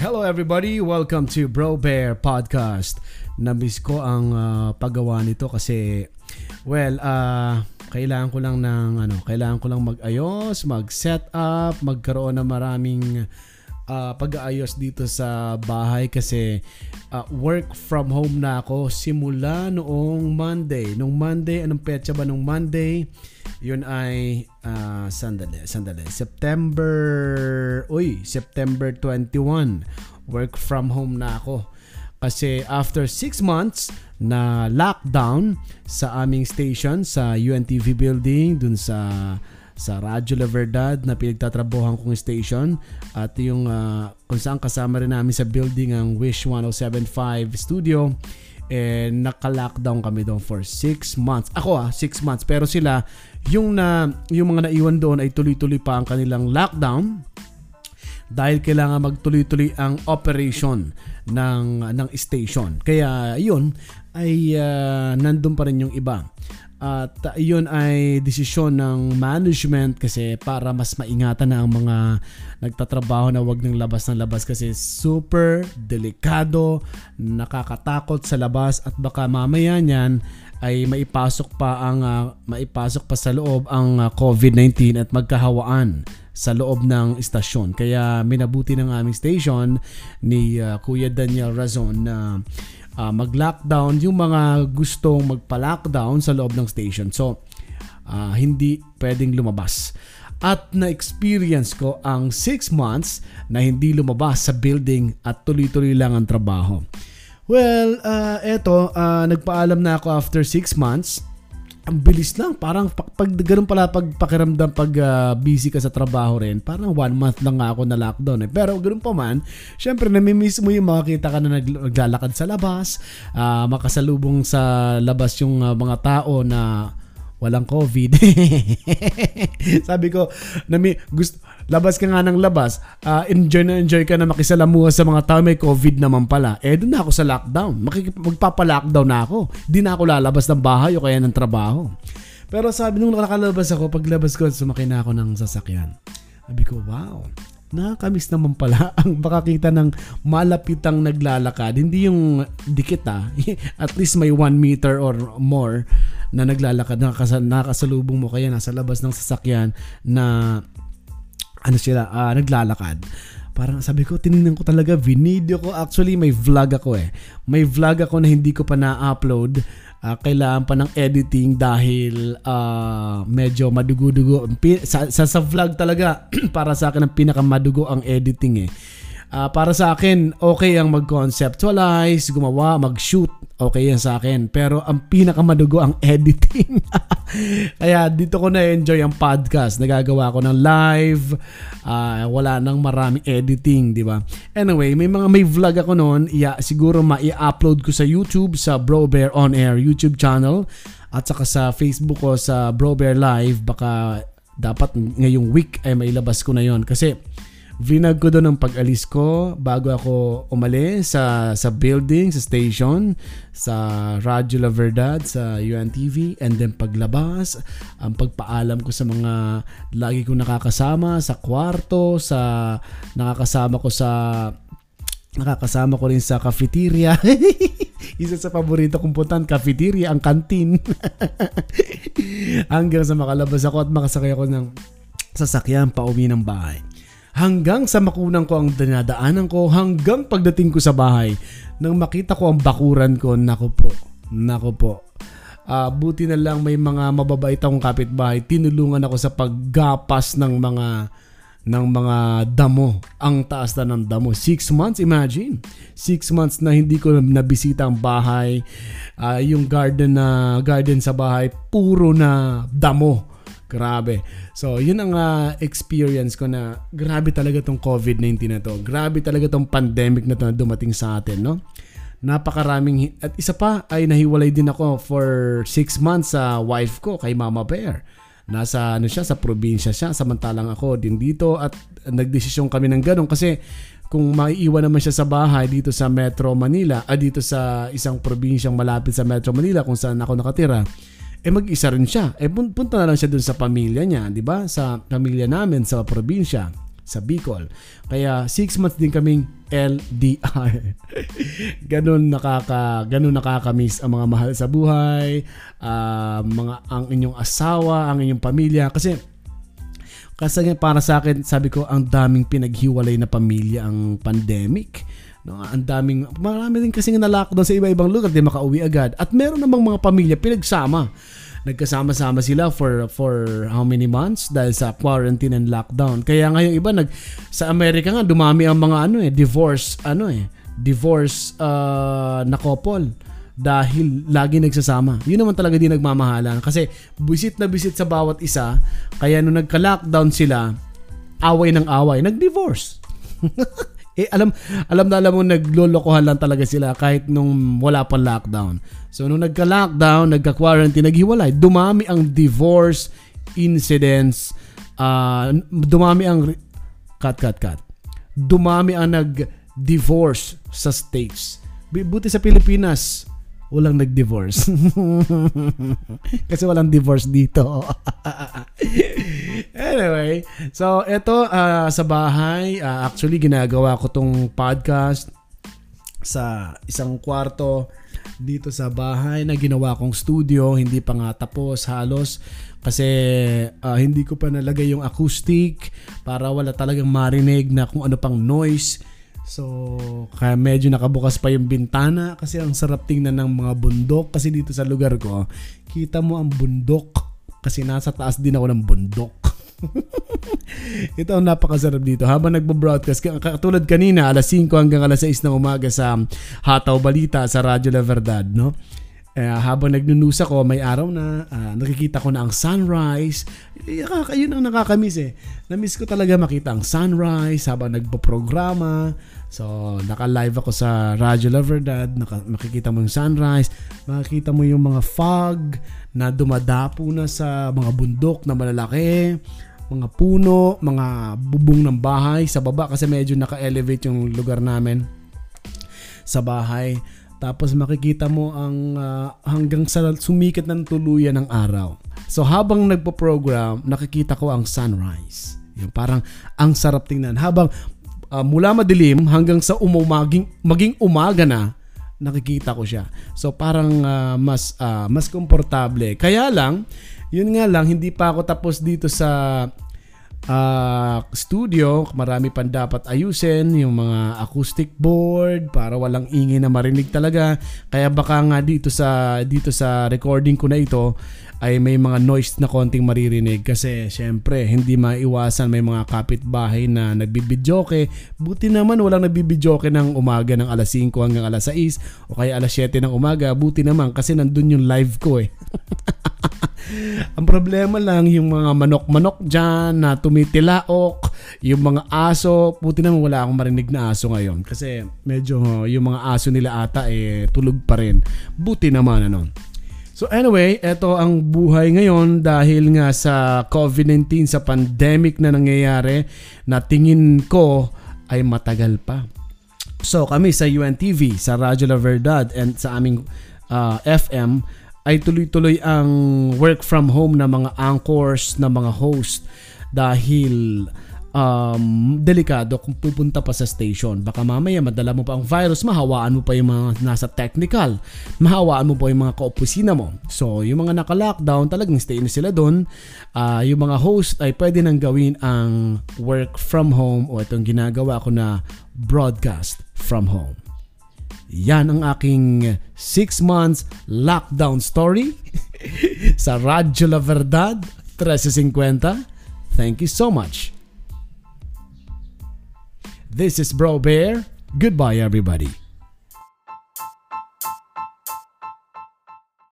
Hello everybody, welcome to Bro Bear Podcast. Namiss ko ang uh, paggawa nito kasi well, uh, kailangan ko lang ng ano, kailangan ko lang mag-ayos, mag-set up, magkaroon ng maraming uh, pag-aayos dito sa bahay kasi uh, work from home na ako simula noong Monday. Noong Monday, anong petsa ba noong Monday? Yun ay uh, sandali, sandali. September, uy, September 21. Work from home na ako. Kasi after 6 months na lockdown sa aming station sa UNTV building dun sa sa Radyo La Verdad na pinagtatrabuhan kong station at yung uh, kung saan kasama rin namin sa building ang Wish 1075 studio eh naka-lockdown kami doon for 6 months. Ako ah, 6 months. Pero sila, yung na yung mga naiwan doon ay tuloy-tuloy pa ang kanilang lockdown dahil kailangan magtuloy-tuloy ang operation ng ng station. Kaya yun ay uh, nandun pa rin yung iba. At uh, yun ay desisyon ng management kasi para mas maingatan na ang mga nagtatrabaho na wag ng labas ng labas kasi super delikado, nakakatakot sa labas at baka mamaya niyan ay maipasok pa ang uh, maipasok pa sa loob ang uh, COVID-19 at magkahawaan sa loob ng istasyon. Kaya minabuti ng aming station ni uh, Kuya Daniel Razon na uh, uh, mag-lockdown yung mga gustong magpa-lockdown sa loob ng station. So, uh, hindi pwedeng lumabas. At na-experience ko ang 6 months na hindi lumabas sa building at tuloy-tuloy lang ang trabaho. Well, uh, eto, uh, nagpaalam na ako after 6 months ang bilis lang. Parang pag, pag ganun pala pag pakiramdam pag uh, busy ka sa trabaho rin, parang one month lang nga ako na lockdown eh. Pero ganun pa man, syempre namimiss mo yung makakita ka na naglalakad sa labas, uh, makasalubong sa labas yung uh, mga tao na walang COVID. Sabi ko, nami, gusto, labas ka nga ng labas, uh, enjoy na enjoy ka na makisalamuha sa mga tao may COVID naman pala. Eh, doon na ako sa lockdown. Makik- magpapa-lockdown na ako. Di na ako lalabas ng bahay o kaya ng trabaho. Pero sabi nung nakalabas ako, paglabas ko, sumakay na ako ng sasakyan. Sabi ko, wow, nakakamiss naman pala ang makakita ng malapitang naglalakad. Hindi yung dikit ah. At least may 1 meter or more na naglalakad, nakakasa, nakasalubong mo kaya nasa labas ng sasakyan na ano sila, uh, naglalakad. Parang sabi ko, tinignan ko talaga, video ko. Actually, may vlog ako eh. May vlog ako na hindi ko pa na-upload. Uh, kailangan pa ng editing dahil uh, medyo madugo-dugo. Sa, sa, sa vlog talaga, para sa akin ang pinakamadugo ang editing eh. Uh, para sa akin, okay ang mag-conceptualize, gumawa, mag-shoot. Okay yan sa akin. Pero ang pinakamadugo ang editing. Kaya dito ko na-enjoy ang podcast. Nagagawa ko ng live. Uh, wala nang maraming editing, di ba? Anyway, may mga may vlog ako noon. Yeah, siguro ma-upload ko sa YouTube, sa Bro Bear On Air YouTube channel. At saka sa Facebook ko sa Bro Bear Live. Baka dapat ngayong week ay mailabas ko na yon Kasi Vinag ko doon ang pag-alis ko bago ako umalis sa, sa building, sa station, sa Radyo La Verdad, sa UNTV, and then paglabas, ang pagpaalam ko sa mga lagi kong nakakasama, sa kwarto, sa nakakasama ko sa nakakasama ko rin sa cafeteria. Isa sa paborito kong puntan, cafeteria, ang kantin. Hanggang sa makalabas ako at makasakay ako ng sasakyan pa uwi ng bahay hanggang sa makunang ko ang dinadaanan ko hanggang pagdating ko sa bahay nang makita ko ang bakuran ko nako po nako po. Uh, buti na lang may mga mababait akong kapitbahay tinulungan ako sa paggapas ng mga ng mga damo. Ang taas na ng damo. 6 months imagine. 6 months na hindi ko nabisita ang bahay. Uh, yung garden na garden sa bahay puro na damo Grabe. So, yun ang uh, experience ko na grabe talaga tong COVID-19 na to. Grabe talaga tong pandemic na to na dumating sa atin, no? Napakaraming, at isa pa ay nahiwalay din ako for 6 months sa wife ko kay Mama Bear. Nasa ano siya, sa probinsya siya, samantalang ako din dito at nagdesisyon kami ng ganun kasi kung maiiwan naman siya sa bahay dito sa Metro Manila, ah, dito sa isang probinsyang malapit sa Metro Manila kung saan ako nakatira, eh mag-isa rin siya. Eh punta na lang siya dun sa pamilya niya, di ba? Sa pamilya namin sa probinsya, sa Bicol. Kaya 6 months din kaming LDR. ganun nakaka ganun nakakamiss ang mga mahal sa buhay, uh, mga ang inyong asawa, ang inyong pamilya kasi kasi para sa akin, sabi ko, ang daming pinaghiwalay na pamilya ang pandemic. No, ang daming, marami din kasi na lockdown sa iba-ibang lugar, di makauwi agad. At meron namang mga pamilya pinagsama. Nagkasama-sama sila for for how many months dahil sa quarantine and lockdown. Kaya ngayon iba nag sa Amerika nga dumami ang mga ano eh divorce ano eh divorce uh, na couple dahil lagi nagsasama. Yun naman talaga din nagmamahalan kasi bisit na bisit sa bawat isa kaya nung nagka-lockdown sila away ng away, nag-divorce. eh alam alam na alam mo naglolokohan lang talaga sila kahit nung wala pa lockdown. So nung nagka-lockdown, nagka-quarantine, naghiwalay, dumami ang divorce incidents, uh, dumami ang cut cut cut. Dumami ang nag-divorce sa states. Buti sa Pilipinas, walang nag-divorce. Kasi walang divorce dito. anyway, so ito uh, sa bahay, uh, actually ginagawa ko tong podcast sa isang kwarto dito sa bahay na ginawa kong studio, hindi pa nga tapos halos. Kasi uh, hindi ko pa nalagay yung acoustic para wala talagang marinig na kung ano pang noise. So, kaya medyo nakabukas pa yung bintana kasi ang sarap tingnan ng mga bundok. Kasi dito sa lugar ko, kita mo ang bundok. Kasi nasa taas din ako ng bundok. Ito ang napakasarap dito. Habang nagbo-broadcast, katulad kanina, alas 5 hanggang alas 6 ng umaga sa Hataw Balita sa Radyo La Verdad, no? Eh, habang nagnunusa ko, may araw na, uh, nakikita ko na ang sunrise. Eh, yun ang nakakamiss eh. Namiss ko talaga makita ang sunrise habang nagpo-programa. So, naka-live ako sa Radyo La Verdad. Naka, makikita mo yung sunrise. Makikita mo yung mga fog na dumadapo na sa mga bundok na malalaki mga puno, mga bubong ng bahay sa baba kasi medyo naka-elevate yung lugar namin sa bahay. Tapos makikita mo ang uh, hanggang sa sumikat ng tuluyan ng araw. So habang nagpo-program, nakikita ko ang sunrise. Yung parang ang sarap tingnan. Habang uh, mula madilim hanggang sa umumaging maging umaga na, nakikita ko siya. So parang uh, mas uh, mas komportable. Kaya lang, yun nga lang hindi pa ako tapos dito sa uh, studio, marami pang dapat ayusin, yung mga acoustic board para walang ingay na marinig talaga. Kaya baka nga dito sa dito sa recording ko na ito ay may mga noise na konting maririnig kasi syempre hindi maiwasan may mga kapitbahay na nagbibidyoke. Buti naman walang nagbibidyoke ng umaga ng alas 5 hanggang alas 6 o kaya alas 7 ng umaga. Buti naman kasi nandun yung live ko eh. Ang problema lang yung mga manok-manok dyan na tumitilaok, yung mga aso, puti naman wala akong marinig na aso ngayon kasi medyo yung mga aso nila ata eh tulog pa rin. Buti naman ano. So anyway, ito ang buhay ngayon dahil nga sa COVID-19 sa pandemic na nangyayari na tingin ko ay matagal pa. So kami sa UNTV, sa Radyo La Verdad and sa aming uh, FM ay tuloy-tuloy ang work from home na mga anchors, na mga host dahil um, delikado kung pupunta pa sa station. Baka mamaya madala mo pa ang virus, mahawaan mo pa yung mga nasa technical, mahawaan mo pa yung mga kaopisina mo. So, yung mga naka-lockdown, talagang stay na sila doon. Uh, yung mga host ay pwede nang gawin ang work from home o itong ginagawa ko na broadcast from home. Yan ang aking 6 months lockdown story sa Radyo La Verdad 1350. Thank you so much. This is Bro Bear. Goodbye everybody.